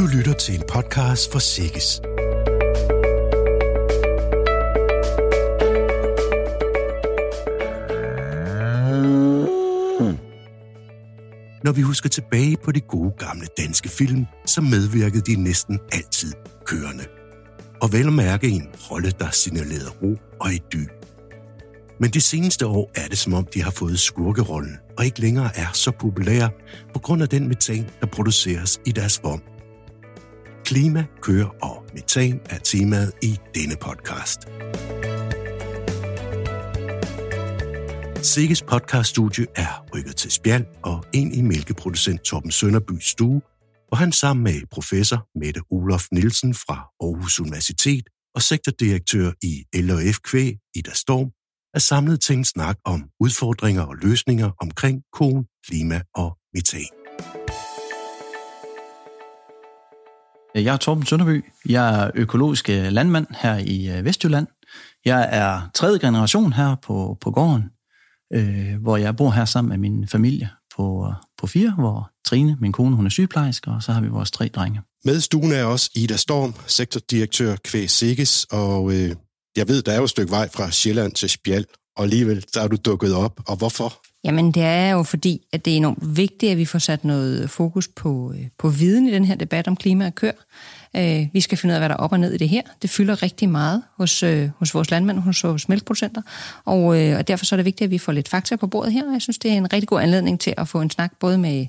Du lytter til en podcast for Sikkes. Når vi husker tilbage på de gode gamle danske film, så medvirkede de næsten altid kørende. Og vel at mærke en rolle, der signalerede ro og idyl. Men de seneste år er det som om, de har fået skurkerollen og ikke længere er så populære på grund af den metan, der produceres i deres vom. Klima, køer og metan er temaet i denne podcast. Sikkes podcaststudie er rykket til Spjald og ind i mælkeproducent Torben Sønderby stue, hvor han sammen med professor Mette Olof Nielsen fra Aarhus Universitet og sektordirektør i LF Kvæg, Ida Storm, er samlet til en snak om udfordringer og løsninger omkring kon, klima og metan. Øh, jeg er Torben Sønderby. Jeg er økologisk øh, landmand her i øh, Vestjylland. Jeg er tredje generation her på, på gården, øh, hvor jeg bor her sammen med min familie på, på fire, hvor Trine, min kone, hun er sygeplejerske, og så har vi vores tre drenge. Med stuen er også Ida Storm, sektordirektør Kvæg Sikkes, og øh, jeg ved, der er jo et stykke vej fra Sjælland til Spjald, og alligevel der er du dukket op, og hvorfor? Jamen, det er jo fordi, at det er enormt vigtigt, at vi får sat noget fokus på, øh, på viden i den her debat om klima og kør. Øh, vi skal finde ud af, hvad der er op og ned i det her. Det fylder rigtig meget hos, øh, hos vores landmænd, hos vores mælkeproducenter, og, øh, og derfor så er det vigtigt, at vi får lidt fakta på bordet her, og jeg synes, det er en rigtig god anledning til at få en snak både med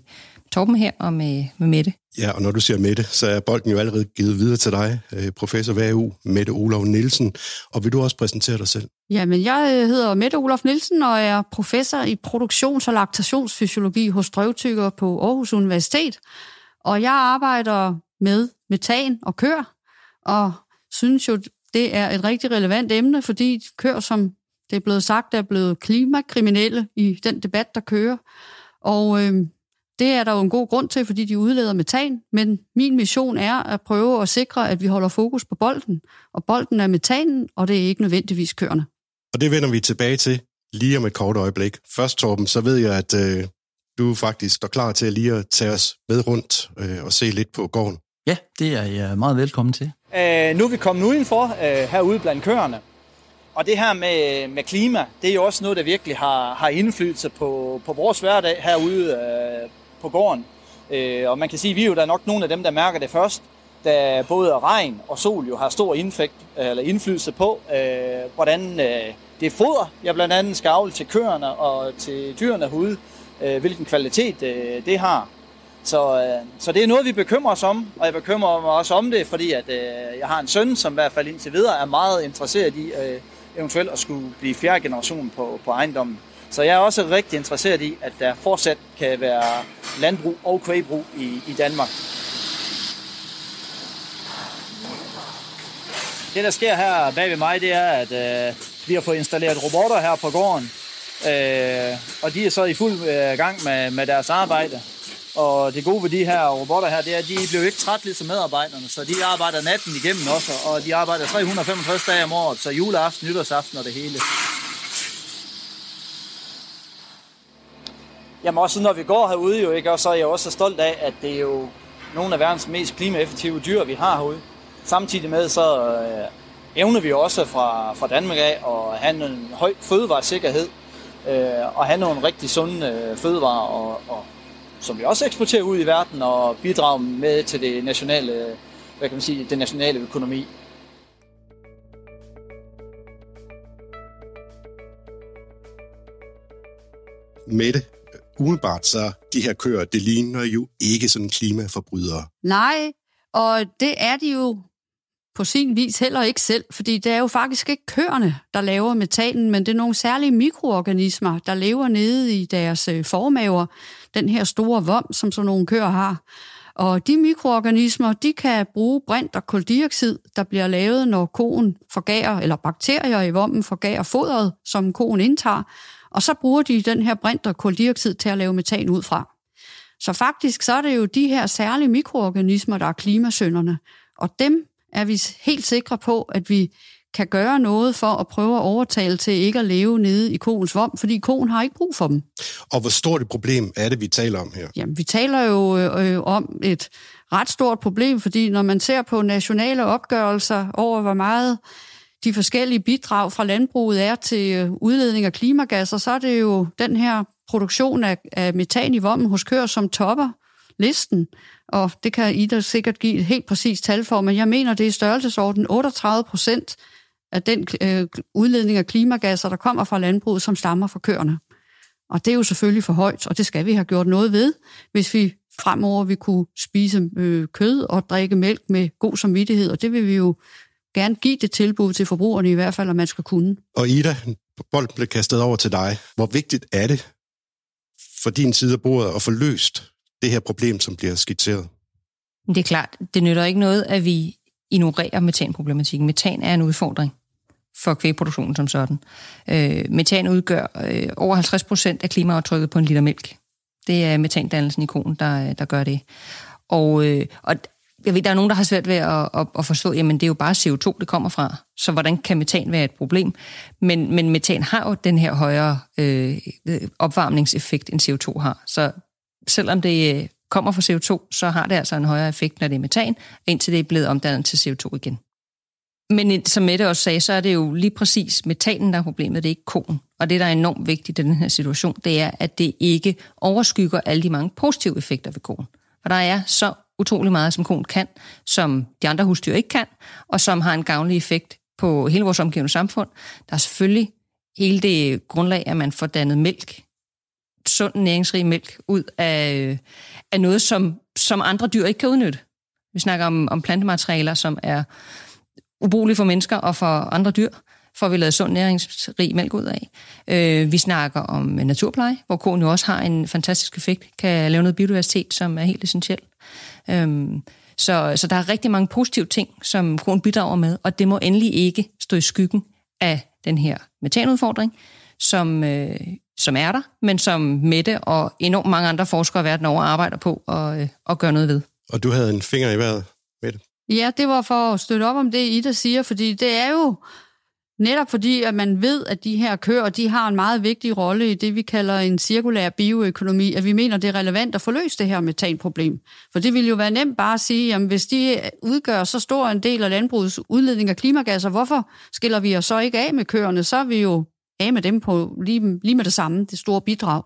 Torben her og med, med Mette. Ja, og når du siger Mette, så er bolden jo allerede givet videre til dig, professor VU, Mette Olof Nielsen. Og vil du også præsentere dig selv? Jamen, jeg hedder Mette Olof Nielsen og er professor i produktions- og laktationsfysiologi hos drøvtykker på Aarhus Universitet. Og jeg arbejder med metan og kør, og synes jo, det er et rigtig relevant emne, fordi kør, som det er blevet sagt, er blevet klimakriminelle i den debat, der kører. Og øh, det er der jo en god grund til, fordi de udleder metan, men min mission er at prøve at sikre, at vi holder fokus på bolden. Og bolden er metanen, og det er ikke nødvendigvis kørende. Og det vender vi tilbage til lige om et kort øjeblik. Først, Torben, så ved jeg, at øh, du faktisk står klar til at lige at tage os med rundt øh, og se lidt på gården. Ja, det er jeg meget velkommen til. Øh, nu er vi kommet udenfor, øh, herude blandt køerne. Og det her med, med klima, det er jo også noget, der virkelig har, har indflydelse på, på vores hverdag herude øh, på gården. Øh, og man kan sige, at vi er jo da nok nogle af dem, der mærker det først, da både regn og sol jo har stor indfekt, øh, eller indflydelse på, øh, hvordan øh, det foder, jeg blandt andet skal afle til køerne og til dyrene herude, øh, hvilken kvalitet øh, det har. Så, øh, så det er noget, vi bekymrer os om, og jeg bekymrer mig også om det, fordi at, øh, jeg har en søn, som i hvert fald indtil videre er meget interesseret i øh, eventuelt at skulle blive fjerde generation på, på ejendommen. Så jeg er også rigtig interesseret i, at der fortsat kan være landbrug og kvægbrug i, i Danmark. Det, der sker her bag ved mig, det er, at øh, vi har fået installeret robotter her på gården. Øh, og de er så i fuld øh, gang med, med deres arbejde. Og det gode ved de her robotter her, det er, at de bliver ikke træt ligesom medarbejderne, så de arbejder natten igennem også, og de arbejder 365 dage om året, så juleaften, nytårsaften og det hele. Jamen også når vi går herude, jo, ikke, og så er jeg også stolt af, at det er jo nogle af verdens mest klimaeffektive dyr, vi har herude. Samtidig med, så øh, evner vi også fra, fra Danmark af at have en høj fødevaresikkerhed, øh, og have nogle rigtig sunde øh, fødevarer, og, og, som vi også eksporterer ud i verden, og bidrager med til det nationale, hvad kan man sige, det nationale økonomi. Mette, umiddelbart så de her køer, det ligner jo ikke sådan klimaforbrydere. Nej, og det er de jo på sin vis heller ikke selv, fordi det er jo faktisk ikke køerne, der laver metanen, men det er nogle særlige mikroorganismer, der lever nede i deres øh, formaver, den her store vom, som sådan nogle køer har. Og de mikroorganismer, de kan bruge brint og koldioxid, der bliver lavet, når koen forgærer, eller bakterier i vommen forgærer fodret, som koen indtager, og så bruger de den her brint og koldioxid til at lave metan ud fra. Så faktisk så er det jo de her særlige mikroorganismer, der er klimasønderne, og dem er vi helt sikre på, at vi kan gøre noget for at prøve at overtale til ikke at leve nede i koens vom, fordi koen har ikke brug for dem. Og hvor stort et problem er det, vi taler om her? Jamen, vi taler jo øh, om et ret stort problem, fordi når man ser på nationale opgørelser over, hvor meget de forskellige bidrag fra landbruget er til øh, udledning af klimagasser, så er det jo den her produktion af, af metan i vommen hos køer, som topper listen. Og det kan Ida sikkert give et helt præcist tal for, men jeg mener, det er i størrelsesorden 38 procent af den øh, udledning af klimagasser, der kommer fra landbruget, som stammer fra køerne. Og det er jo selvfølgelig for højt, og det skal vi have gjort noget ved, hvis vi fremover vil kunne spise øh, kød og drikke mælk med god samvittighed, og det vil vi jo gerne give det tilbud til forbrugerne i hvert fald, at man skal kunne. Og Ida, bolden blev kastet over til dig. Hvor vigtigt er det for din side af bordet at få løst det her problem, som bliver skitseret? Det er klart, det nytter ikke noget, at vi ignorerer metanproblematikken. Metan er en udfordring for kvægproduktionen som sådan. Øh, metan udgør øh, over 50 procent af klimaaftrykket på en liter mælk. Det er metandannelsen i konen, der, der gør det. Og, øh, og jeg ved, der er nogen, der har svært ved at, at, at forstå, jamen det er jo bare CO2, det kommer fra. Så hvordan kan metan være et problem? Men, men metan har jo den her højere øh, opvarmningseffekt, end CO2 har. Så selvom det øh, kommer fra CO2, så har det altså en højere effekt, når det er metan, indtil det er blevet omdannet til CO2 igen. Men som Mette også sagde, så er det jo lige præcis metanen, der er problemet, det er ikke konen. Og det, der er enormt vigtigt i den her situation, det er, at det ikke overskygger alle de mange positive effekter ved konen. For der er så utrolig meget, som konen kan, som de andre husdyr ikke kan, og som har en gavnlig effekt på hele vores omgivende samfund. Der er selvfølgelig hele det grundlag, at man får dannet mælk, sund, næringsrig mælk, ud af, af noget, som, som andre dyr ikke kan udnytte. Vi snakker om, om plantematerialer, som er ubrugelige for mennesker og for andre dyr, får vi lavet sund, næringsrig mælk ud af. Øh, vi snakker om naturpleje, hvor koen jo også har en fantastisk effekt, kan lave noget biodiversitet, som er helt essentielt. Øhm, så, så der er rigtig mange positive ting, som koen bidrager med, og det må endelig ikke stå i skyggen af den her metanudfordring, som, øh, som er der, men som Mette og enormt mange andre forskere verden over arbejder på at, øh, at gøre noget ved. Og du havde en finger i vejret, Mette? Ja, det var for at støtte op om det, Ida siger, fordi det er jo netop fordi, at man ved, at de her køer, de har en meget vigtig rolle i det, vi kalder en cirkulær bioøkonomi, at vi mener, det er relevant at få løst det her metanproblem. For det ville jo være nemt bare at sige, at hvis de udgør så stor en del af landbrugets udledning af klimagasser, hvorfor skiller vi os så ikke af med køerne? Så er vi jo af med dem på lige, lige med det samme, det store bidrag.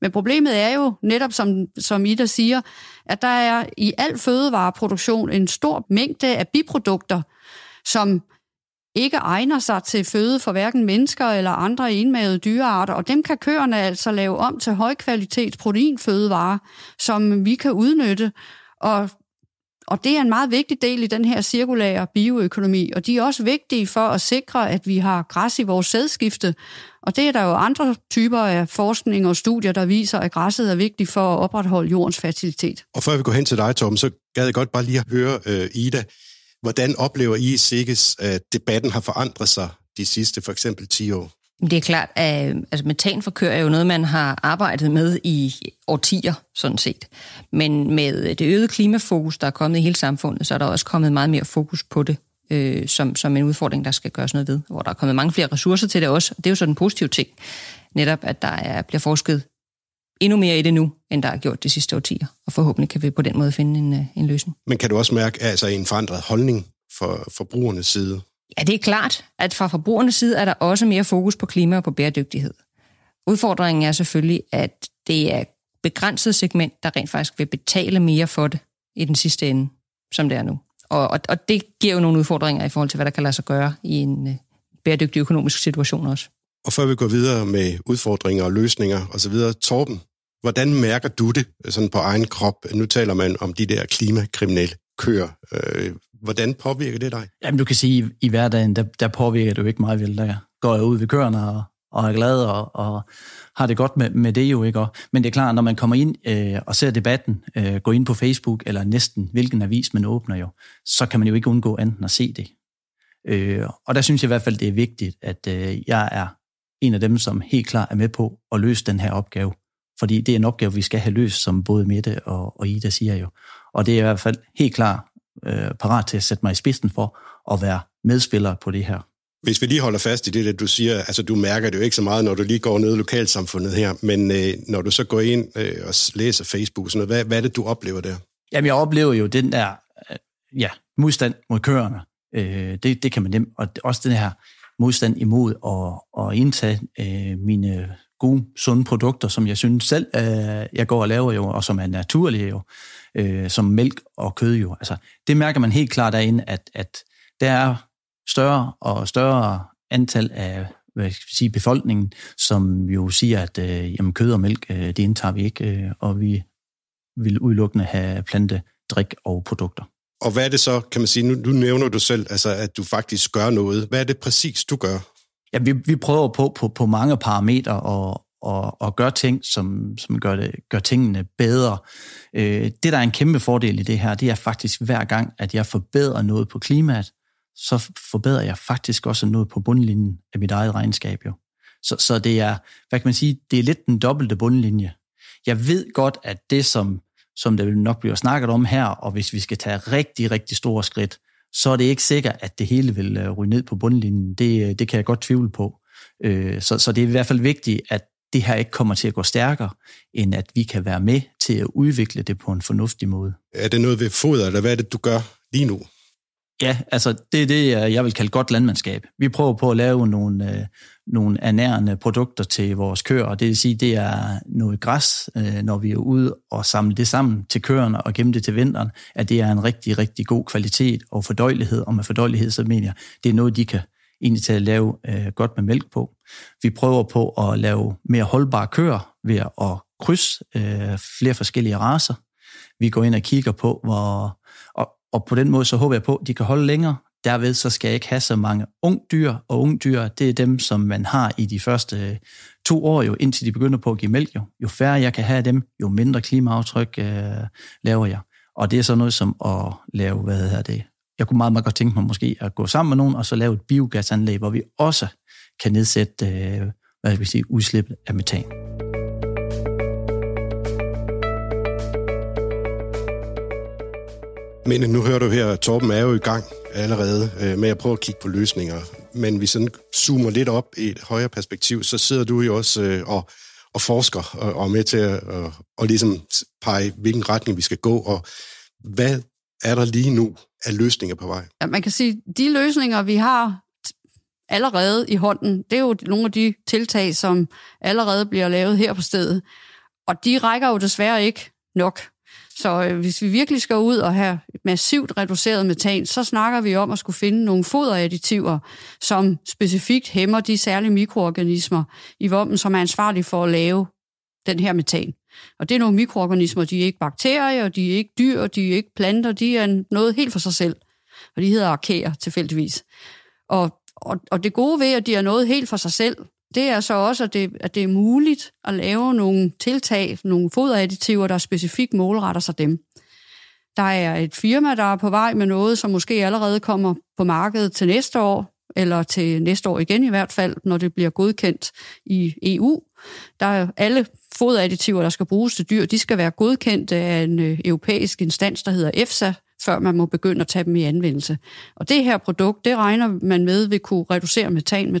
Men problemet er jo netop, som, som Ida siger, at der er i al fødevareproduktion en stor mængde af biprodukter, som ikke egner sig til føde for hverken mennesker eller andre enmavede dyrearter, og dem kan køerne altså lave om til højkvalitets proteinfødevarer, som vi kan udnytte. Og, og det er en meget vigtig del i den her cirkulære bioøkonomi, og de er også vigtige for at sikre, at vi har græs i vores sædskifte, og det er der jo andre typer af forskning og studier, der viser, at græsset er vigtigt for at opretholde jordens fertilitet. Og før vi går hen til dig, Tom, så gad jeg godt bare lige at høre uh, Ida. Hvordan oplever I sikkes, at debatten har forandret sig de sidste for eksempel 10 år? Det er klart, at altså, metanforkør er jo noget, man har arbejdet med i årtier, sådan set. Men med det øgede klimafokus, der er kommet i hele samfundet, så er der også kommet meget mere fokus på det øh, som, som en udfordring, der skal gøres noget ved, hvor der er kommet mange flere ressourcer til det også. Det er jo sådan en positiv ting, netop at der er, bliver forsket endnu mere i det nu, end der er gjort de sidste årtier, og forhåbentlig kan vi på den måde finde en, øh, en løsning. Men kan du også mærke altså en forandret holdning for forbrugernes side? Ja, det er klart, at fra forbrugernes side er der også mere fokus på klima og på bæredygtighed. Udfordringen er selvfølgelig, at det er begrænset segment, der rent faktisk vil betale mere for det i den sidste ende, som det er nu. Og, og, og det giver jo nogle udfordringer i forhold til, hvad der kan lade sig gøre i en øh, bæredygtig økonomisk situation også. Og før vi går videre med udfordringer og løsninger osv., Torben, hvordan mærker du det sådan på egen krop? Nu taler man om de der klimakriminelle køer. Øh, hvordan påvirker det dig? Jamen, du kan sige, at i hverdagen, der, der påvirker det jo ikke meget vel. Der går jeg ud ved køerne og, og er glad og, og har det godt med, med det jo, ikke? Men det er klart, når man kommer ind øh, og ser debatten, øh, går ind på Facebook, eller næsten hvilken avis man åbner jo, så kan man jo ikke undgå enten at se det. Øh, og der synes jeg i hvert fald, det er vigtigt, at øh, jeg er en af dem, som helt klart er med på at løse den her opgave. Fordi det er en opgave, vi skal have løst, som både Mette og, og Ida siger jo. Og det er i hvert fald helt klart øh, parat til at sætte mig i spidsen for at være medspiller på det her. Hvis vi lige holder fast i det, at du siger, altså du mærker det jo ikke så meget, når du lige går ned i lokalsamfundet her, men øh, når du så går ind øh, og læser Facebook, sådan noget, hvad, hvad er det, du oplever der? Jamen, jeg oplever jo den der øh, ja, modstand mod køerne. Øh, det, det kan man nemt. Og også den her modstand imod at, at indtage øh, mine gode, sunde produkter, som jeg synes selv, øh, jeg går og laver jo, og som er naturlige jo, øh, som mælk og kød jo. Altså, det mærker man helt klart derinde, at, at der er større og større antal af hvad skal sige, befolkningen, som jo siger, at øh, jamen, kød og mælk, øh, det indtager vi ikke, øh, og vi vil udelukkende have plante, drik og produkter. Og hvad er det så, kan man sige, nu, nu nævner du selv, altså, at du faktisk gør noget. Hvad er det præcis, du gør? Ja, vi, vi prøver på, på, på mange parametre og, og, og gøre ting, som, som gør, det, gør tingene bedre. Øh, det, der er en kæmpe fordel i det her, det er faktisk hver gang, at jeg forbedrer noget på klimaet, så forbedrer jeg faktisk også noget på bundlinjen af mit eget regnskab. Jo. Så, så det er, hvad kan man sige, det er lidt den dobbelte bundlinje. Jeg ved godt, at det, som, som der vil nok blive snakket om her, og hvis vi skal tage rigtig, rigtig store skridt, så er det ikke sikkert, at det hele vil øh, ryge ned på bundlinjen. Det, øh, det kan jeg godt tvivle på. Øh, så, så det er i hvert fald vigtigt, at det her ikke kommer til at gå stærkere, end at vi kan være med til at udvikle det på en fornuftig måde. Er det noget ved foder, eller hvad er det, du gør lige nu? Ja, altså det er det, jeg vil kalde godt landmandskab. Vi prøver på at lave nogle, øh, nogle ernærende produkter til vores køer, og det vil sige, det er noget græs, øh, når vi er ude og samle det sammen til køerne og gemme det til vinteren, at det er en rigtig, rigtig god kvalitet og fordøjelighed, og med fordøjelighed så mener jeg, det er noget, de kan egentlig til at lave øh, godt med mælk på. Vi prøver på at lave mere holdbare køer ved at krydse øh, flere forskellige raser. Vi går ind og kigger på, hvor, og, på den måde så håber jeg på, at de kan holde længere. Derved så skal jeg ikke have så mange ungdyr, og ungdyr, det er dem, som man har i de første øh, to år, jo, indtil de begynder på at give mælk. Jo, jo færre jeg kan have dem, jo mindre klimaaftryk øh, laver jeg. Og det er så noget som at lave, hvad hedder det, jeg kunne meget, meget godt tænke mig måske at gå sammen med nogen, og så lave et biogasanlæg, hvor vi også kan nedsætte øh, hvad skal vi sige, udslippet af metan. Men nu hører du her, Torben er jo i gang allerede øh, med at prøve at kigge på løsninger. Men vi sådan zoomer lidt op i et højere perspektiv, så sidder du jo også øh, og, og forsker og, og med til at og, og ligesom pege, hvilken retning vi skal gå, og hvad er der lige nu af løsninger på vej? Ja, man kan sige, de løsninger, vi har allerede i hånden, det er jo nogle af de tiltag, som allerede bliver lavet her på stedet. Og de rækker jo desværre ikke nok. Så øh, hvis vi virkelig skal ud og have massivt reduceret metan, så snakker vi om at skulle finde nogle foderadditiver, som specifikt hæmmer de særlige mikroorganismer i vommen, som er ansvarlige for at lave den her metan. Og det er nogle mikroorganismer, de er ikke bakterier, de er ikke dyr, de er ikke planter, de er noget helt for sig selv. Og de hedder arkæer tilfældigvis. Og, og, og det gode ved, at de er noget helt for sig selv, det er så også, at det, at det er muligt at lave nogle tiltag, nogle foderadditiver, der specifikt målretter sig dem. Der er et firma, der er på vej med noget, som måske allerede kommer på markedet til næste år, eller til næste år igen i hvert fald, når det bliver godkendt i EU. Der er alle foderadditiver, der skal bruges til dyr, de skal være godkendt af en øh, europæisk instans, der hedder EFSA, før man må begynde at tage dem i anvendelse. Og det her produkt, det regner man med vil kunne reducere metan med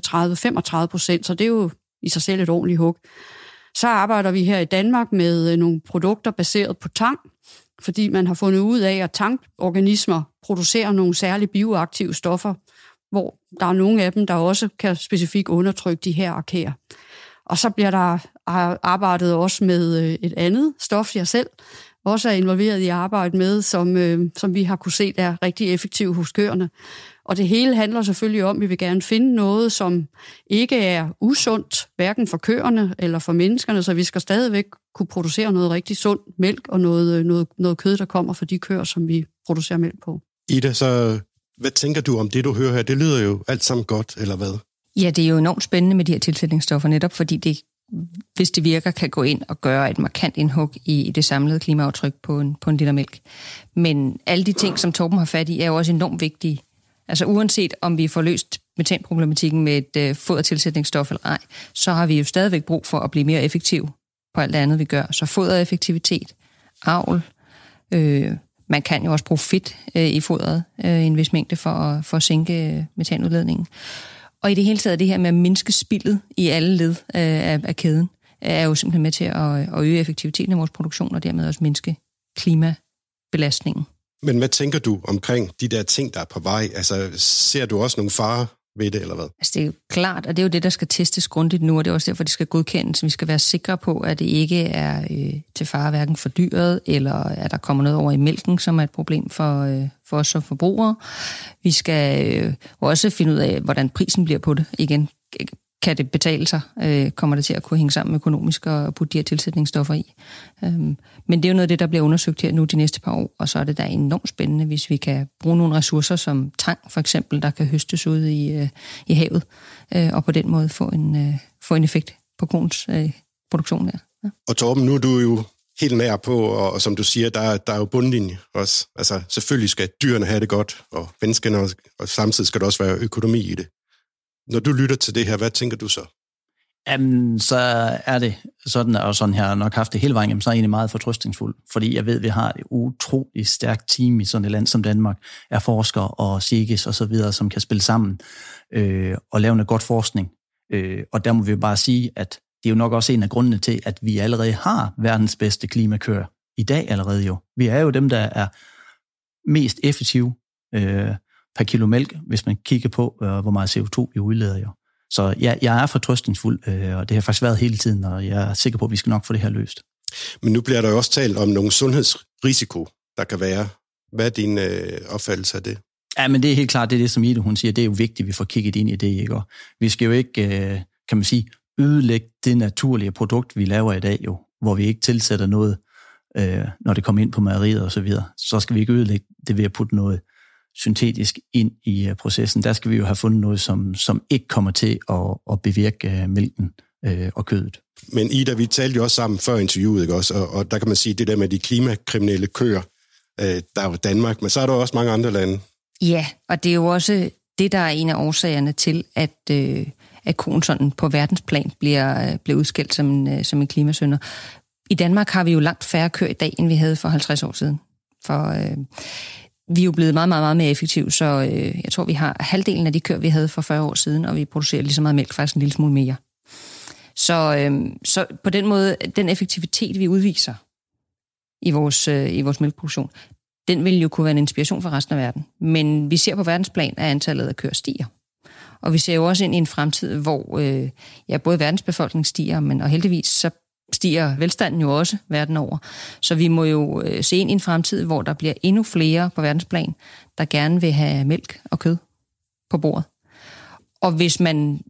30-35 procent, så det er jo i sig selv et ordentligt hug. Så arbejder vi her i Danmark med øh, nogle produkter baseret på tang, fordi man har fundet ud af, at tankorganismer producerer nogle særlige bioaktive stoffer, hvor der er nogle af dem, der også kan specifikt undertrykke de her arkæer. Og så bliver der arbejdet også med øh, et andet stof, jeg selv også er involveret i arbejdet med, som, øh, som vi har kunne se er rigtig effektiv hos køerne. Og det hele handler selvfølgelig om, at vi vil gerne finde noget, som ikke er usundt, hverken for køerne eller for menneskerne, så vi skal stadigvæk kunne producere noget rigtig sundt mælk og noget, øh, noget, noget kød, der kommer fra de køer, som vi producerer mælk på. Ida, så hvad tænker du om det, du hører her? Det lyder jo alt sammen godt, eller hvad? Ja, det er jo enormt spændende med de her tilsætningsstoffer, netop fordi det, hvis det virker, kan gå ind og gøre et markant indhug i, i det samlede klimaaftryk på en, på en liter mælk. Men alle de ting, som Torben har fat i, er jo også enormt vigtige. Altså uanset om vi får løst metanproblematikken med et øh, fodertilsætningsstof eller ej, så har vi jo stadigvæk brug for at blive mere effektiv på alt det andet, vi gør. Så fodereffektivitet, avl, øh, man kan jo også bruge fedt øh, i fodret øh, i en vis mængde for at, for at sænke øh, metanudledningen. Og i det hele taget det her med at mindske spillet i alle led øh, af, af kæden, er jo simpelthen med til at, at øge effektiviteten af vores produktion, og dermed også mindske klima belastningen. Men hvad tænker du omkring de der ting, der er på vej? Altså, ser du også nogle farer ved det, eller hvad? Altså, det er jo klart, og det er jo det, der skal testes grundigt nu, og det er også derfor, det skal godkendes. Vi skal være sikre på, at det ikke er øh, til fare hverken for dyret, eller at der kommer noget over i mælken, som er et problem for, øh, for os som forbrugere. Vi skal øh, også finde ud af, hvordan prisen bliver på det. Igen, kan det betale sig? Øh, kommer det til at kunne hænge sammen økonomisk og putte de her tilsætningsstoffer i? Øhm, men det er jo noget af det, der bliver undersøgt her nu de næste par år, og så er det da enormt spændende, hvis vi kan bruge nogle ressourcer som tang, for eksempel, der kan høstes ud i, øh, i havet, øh, og på den måde få en, øh, få en effekt på kons øh, produktion der. Ja. Og Torben, nu er du jo helt nær på, og, og som du siger, der, der er jo bundlinje også. Altså, selvfølgelig skal dyrene have det godt, og menneskene, og, og samtidig skal der også være økonomi i det. Når du lytter til det her, hvad tænker du så? Jamen, så er det sådan, og sådan her nok haft det hele vejen, så er jeg egentlig meget fortrøstningsfuld, fordi jeg ved, at vi har et utroligt stærkt team i sådan et land som Danmark, af forskere og SIGES og så videre, som kan spille sammen øh, og lave noget godt forskning. Øh, og der må vi bare sige, at det er jo nok også en af grundene til, at vi allerede har verdens bedste klimakør i dag allerede jo. Vi er jo dem, der er mest effektive øh, per kilo mælk, hvis man kigger på, øh, hvor meget CO2 vi udleder jo. Så ja, jeg er fortrøstningsfuld, øh, og det har faktisk været hele tiden, og jeg er sikker på, at vi skal nok få det her løst. Men nu bliver der jo også talt om nogle sundhedsrisiko, der kan være. Hvad er din øh, opfattelse af det? Ja, men det er helt klart, det er det, som Ida hun siger, det er jo vigtigt, at vi får kigget ind i det, ikke? Og vi skal jo ikke, øh, kan man sige, ødelægge det naturlige produkt, vi laver i dag jo, hvor vi ikke tilsætter noget, øh, når det kommer ind på mejeriet og så videre. Så skal vi ikke ødelægge det ved at putte noget syntetisk ind i uh, processen. Der skal vi jo have fundet noget, som, som ikke kommer til at, at bevirke uh, mælken uh, og kødet. Men Ida, vi talte jo også sammen før interviewet, ikke også? Og, og der kan man sige, det der med de klimakriminelle køer, uh, der er jo Danmark, men så er der også mange andre lande. Ja, og det er jo også det, der er en af årsagerne til, at, øh, at konen sådan på verdensplan bliver, bliver udskilt som en, som en klimasønder. I Danmark har vi jo langt færre køer i dag, end vi havde for 50 år siden. For øh, vi er jo blevet meget, meget, meget mere effektive, så øh, jeg tror, vi har halvdelen af de køer, vi havde for 40 år siden, og vi producerer lige så meget mælk, faktisk en lille smule mere. Så, øh, så på den måde, den effektivitet, vi udviser i vores, øh, i vores mælkeproduktion, den vil jo kunne være en inspiration for resten af verden. Men vi ser på verdensplan, at antallet af køer stiger. Og vi ser jo også ind i en fremtid, hvor øh, ja, både verdensbefolkningen stiger, men og heldigvis så stiger velstanden jo også verden over. Så vi må jo øh, se ind i en fremtid, hvor der bliver endnu flere på verdensplan, der gerne vil have mælk og kød på bordet. Og hvis man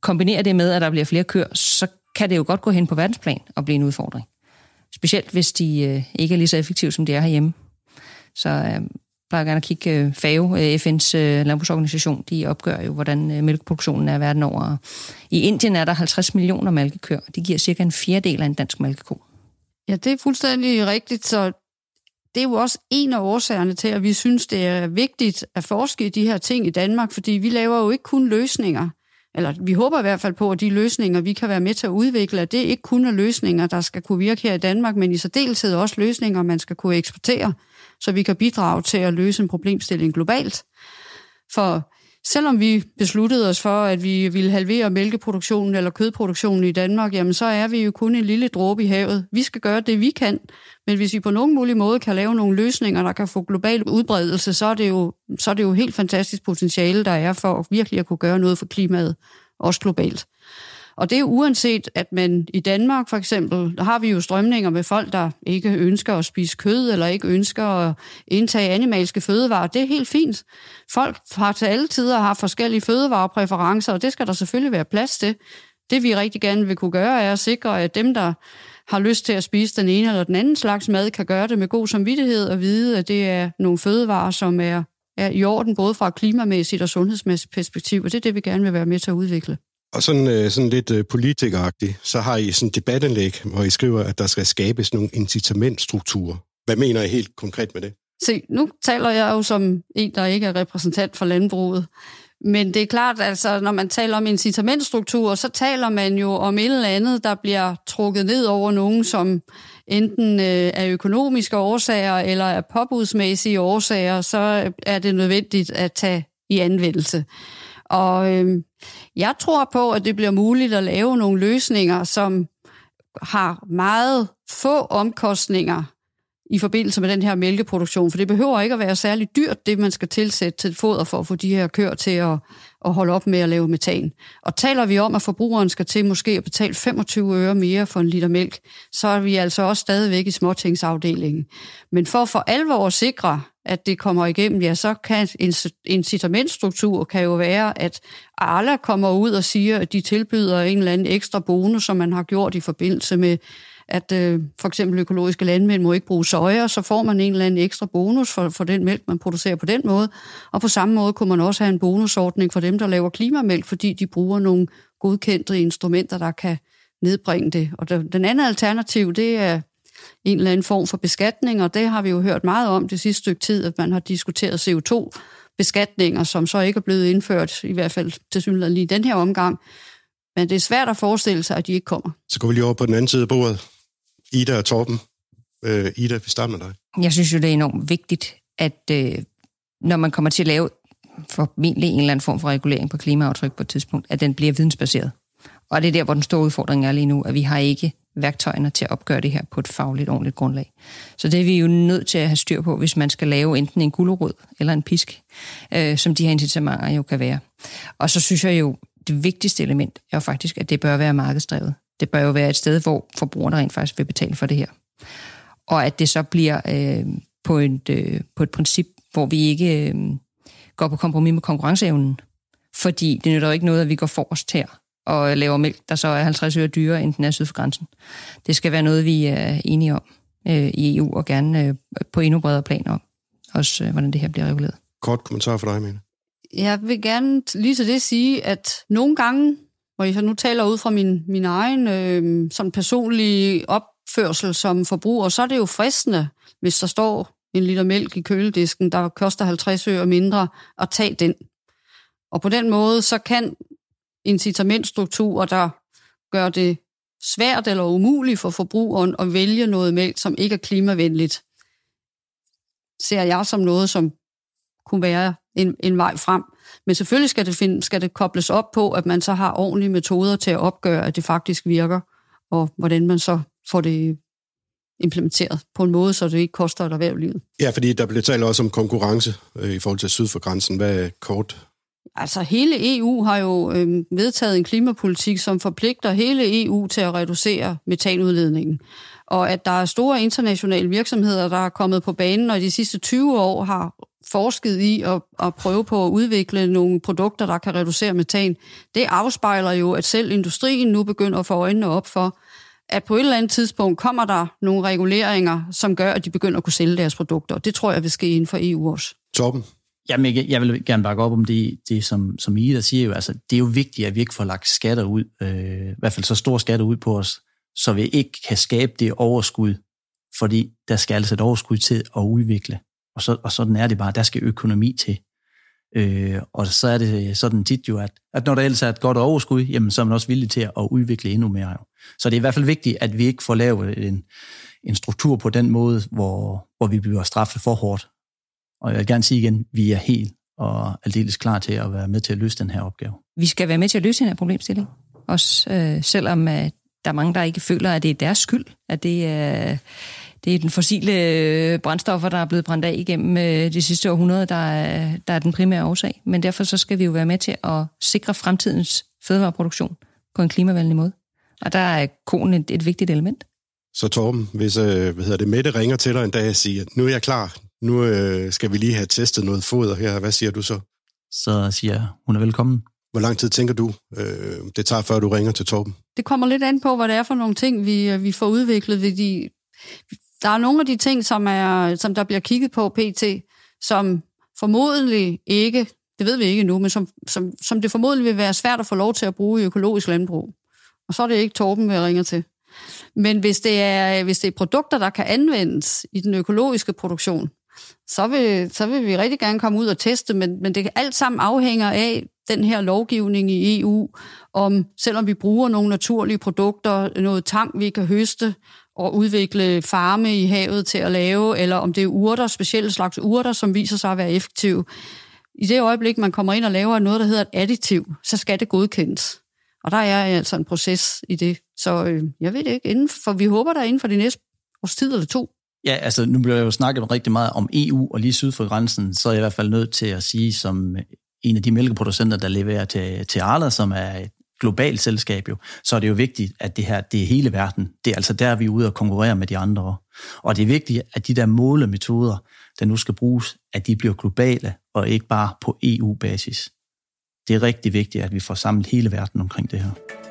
kombinerer det med, at der bliver flere køer, så kan det jo godt gå hen på verdensplan og blive en udfordring. Specielt hvis de øh, ikke er lige så effektive, som de er herhjemme. Så øhm, plejer gerne at kigge øh, FAO, øh, FN's øh, landbrugsorganisation, de opgør jo, hvordan mælkeproduktionen er verden over. I Indien er der 50 millioner mælkekøer. Det giver cirka en fjerdedel af en dansk mælkeko. Ja, det er fuldstændig rigtigt, så det er jo også en af årsagerne til, at vi synes, det er vigtigt at forske i de her ting i Danmark, fordi vi laver jo ikke kun løsninger, eller vi håber i hvert fald på, at de løsninger, vi kan være med til at udvikle, at det ikke kun er løsninger, der skal kunne virke her i Danmark, men i særdeleshed også løsninger, man skal kunne eksportere så vi kan bidrage til at løse en problemstilling globalt. For selvom vi besluttede os for, at vi ville halvere mælkeproduktionen eller kødproduktionen i Danmark, jamen så er vi jo kun en lille dråbe i havet. Vi skal gøre det, vi kan, men hvis vi på nogen mulig måde kan lave nogle løsninger, der kan få global udbredelse, så er det jo, så er det jo helt fantastisk potentiale, der er for virkelig at kunne gøre noget for klimaet, også globalt. Og det er uanset, at man i Danmark for eksempel, der har vi jo strømninger med folk, der ikke ønsker at spise kød, eller ikke ønsker at indtage animalske fødevarer. Det er helt fint. Folk har til alle tider haft forskellige fødevarepræferencer, og det skal der selvfølgelig være plads til. Det vi rigtig gerne vil kunne gøre, er at sikre, at dem, der har lyst til at spise den ene eller den anden slags mad, kan gøre det med god samvittighed og vide, at det er nogle fødevarer, som er, er i orden, både fra klimamæssigt og sundhedsmæssigt perspektiv, og det er det, vi gerne vil være med til at udvikle. Og sådan, øh, sådan lidt øh, politikeragtigt, så har I sådan et debatindlæg, hvor I skriver, at der skal skabes nogle incitamentstrukturer. Hvad mener I helt konkret med det? Se, nu taler jeg jo som en, der ikke er repræsentant for landbruget. Men det er klart, altså, når man taler om incitamentstrukturer, så taler man jo om et eller andet, der bliver trukket ned over nogen, som enten øh, af økonomiske årsager eller af påbudsmæssige årsager, så er det nødvendigt at tage i anvendelse. Og øh, jeg tror på, at det bliver muligt at lave nogle løsninger, som har meget få omkostninger i forbindelse med den her mælkeproduktion, for det behøver ikke at være særlig dyrt, det man skal tilsætte til foder for at få de her køer til at, at holde op med at lave metan. Og taler vi om, at forbrugeren skal til måske at betale 25 øre mere for en liter mælk, så er vi altså også stadigvæk i småtingsafdelingen. Men for for alvor at sikre, at det kommer igennem, ja, så kan incitamentstruktur kan jo være, at alle kommer ud og siger, at de tilbyder en eller anden ekstra bonus, som man har gjort i forbindelse med at øh, for eksempel økologiske landmænd må ikke bruge soja, så får man en eller anden ekstra bonus for, for den mælk, man producerer på den måde. Og på samme måde kunne man også have en bonusordning for dem, der laver klimamælk, fordi de bruger nogle godkendte instrumenter, der kan nedbringe det. Og den anden alternativ, det er en eller anden form for beskatning, og det har vi jo hørt meget om det sidste stykke tid, at man har diskuteret CO2-beskatninger, som så ikke er blevet indført, i hvert fald til synligheden lige den her omgang. Men det er svært at forestille sig, at de ikke kommer. Så går vi lige over på den anden side af bordet. Ida og Torben. Øh, Ida, vi starter med dig. Jeg synes jo, det er enormt vigtigt, at øh, når man kommer til at lave formentlig en eller anden form for regulering på klimaaftryk på et tidspunkt, at den bliver vidensbaseret. Og det er der, hvor den store udfordring er lige nu, at vi har ikke værktøjerne til at opgøre det her på et fagligt ordentligt grundlag. Så det er vi jo nødt til at have styr på, hvis man skal lave enten en gulerod eller en pisk, øh, som de her incitamenter jo kan være. Og så synes jeg jo, det vigtigste element er jo faktisk, at det bør være markedsdrevet. Det bør jo være et sted, hvor forbrugerne rent faktisk vil betale for det her. Og at det så bliver øh, på, et, øh, på et princip, hvor vi ikke øh, går på kompromis med konkurrenceevnen. Fordi det nytter jo ikke noget, at vi går forrest her og laver mælk, der så er 50 øre dyrere, end den er syd for grænsen. Det skal være noget, vi er enige om øh, i EU, og gerne øh, på endnu bredere plan om, også øh, hvordan det her bliver reguleret. Kort kommentar for dig, Mene. Jeg vil gerne lige til det sige, at nogle gange hvor jeg nu taler ud fra min, min egen øh, sådan personlige opførsel som forbruger, så er det jo fristende, hvis der står en liter mælk i køledisken, der koster 50 øre mindre, at tage den. Og på den måde, så kan incitamentstrukturer, der gør det svært eller umuligt for forbrugeren at vælge noget mælk, som ikke er klimavenligt, ser jeg som noget, som kunne være en, en vej frem. Men selvfølgelig skal det, finde, skal det kobles op på, at man så har ordentlige metoder til at opgøre, at det faktisk virker, og hvordan man så får det implementeret på en måde, så det ikke koster et erhvervlivet. Ja, fordi der bliver talt også om konkurrence øh, i forhold til syd for grænsen. Hvad er kort? Altså hele EU har jo øh, vedtaget en klimapolitik, som forpligter hele EU til at reducere metanudledningen. Og at der er store internationale virksomheder, der er kommet på banen, og de sidste 20 år har forsket i at, at prøve på at udvikle nogle produkter, der kan reducere metan, det afspejler jo, at selv industrien nu begynder at få øjnene op for, at på et eller andet tidspunkt kommer der nogle reguleringer, som gør, at de begynder at kunne sælge deres produkter. Det tror jeg vil ske inden for EU også. Torben? Jamen, jeg vil gerne bakke op om det, det som, som I der siger jo. Altså, det er jo vigtigt, at vi ikke får lagt skatter ud, øh, i hvert fald så store skatter ud på os, så vi ikke kan skabe det overskud, fordi der skal altså et overskud til at udvikle og, så, og sådan er det bare. Der skal økonomi til. Øh, og så er det sådan tit jo, at, at når der ellers er et godt overskud, jamen, så er man også villig til at udvikle endnu mere. Jo. Så det er i hvert fald vigtigt, at vi ikke får lavet en, en struktur på den måde, hvor, hvor vi bliver straffet for hårdt. Og jeg vil gerne sige igen, vi er helt og aldeles klar til at være med til at løse den her opgave. Vi skal være med til at løse den her problemstilling. Også øh, selvom at der er mange, der ikke føler, at det er deres skyld, at det er... Det er den fossile øh, brændstoffer, der er blevet brændt af igennem øh, de sidste århundrede, der er, der er den primære årsag. Men derfor så skal vi jo være med til at sikre fremtidens fødevareproduktion på en klimavenlig måde. Og der er konen et, et vigtigt element. Så Torben, hvis øh, hvad hedder det, Mette ringer til dig en dag og siger, nu er jeg klar, nu øh, skal vi lige have testet noget foder her, hvad siger du så? Så siger jeg, hun er velkommen. Hvor lang tid tænker du, øh, det tager, før du ringer til Torben? Det kommer lidt an på, hvad det er for nogle ting, vi, vi får udviklet. Fordi der er nogle af de ting, som, er, som der bliver kigget på PT, som formodentlig ikke, det ved vi ikke nu, men som, som, som det formodentlig vil være svært at få lov til at bruge i økologisk landbrug. Og så er det ikke Torben, vi ringer til. Men hvis det, er, hvis det er produkter, der kan anvendes i den økologiske produktion, så vil, så vil vi rigtig gerne komme ud og teste, men, men det alt sammen afhænger af den her lovgivning i EU, om selvom vi bruger nogle naturlige produkter, noget tang, vi kan høste, at udvikle farme i havet til at lave, eller om det er urter, specielle slags urter, som viser sig at være effektive. I det øjeblik, man kommer ind og laver noget, der hedder et additiv, så skal det godkendes. Og der er altså en proces i det. Så øh, jeg ved det ikke, inden for, vi håber der inden for de næste års tid eller to. Ja, altså nu bliver jeg jo snakket rigtig meget om EU, og lige syd for grænsen, så er jeg i hvert fald nødt til at sige, som en af de mælkeproducenter, der leverer til, til Arla, som er et globalt selskab jo, så er det jo vigtigt, at det her, det er hele verden. Det er altså der, vi er ude og konkurrere med de andre. Og det er vigtigt, at de der målemetoder, der nu skal bruges, at de bliver globale, og ikke bare på EU-basis. Det er rigtig vigtigt, at vi får samlet hele verden omkring det her.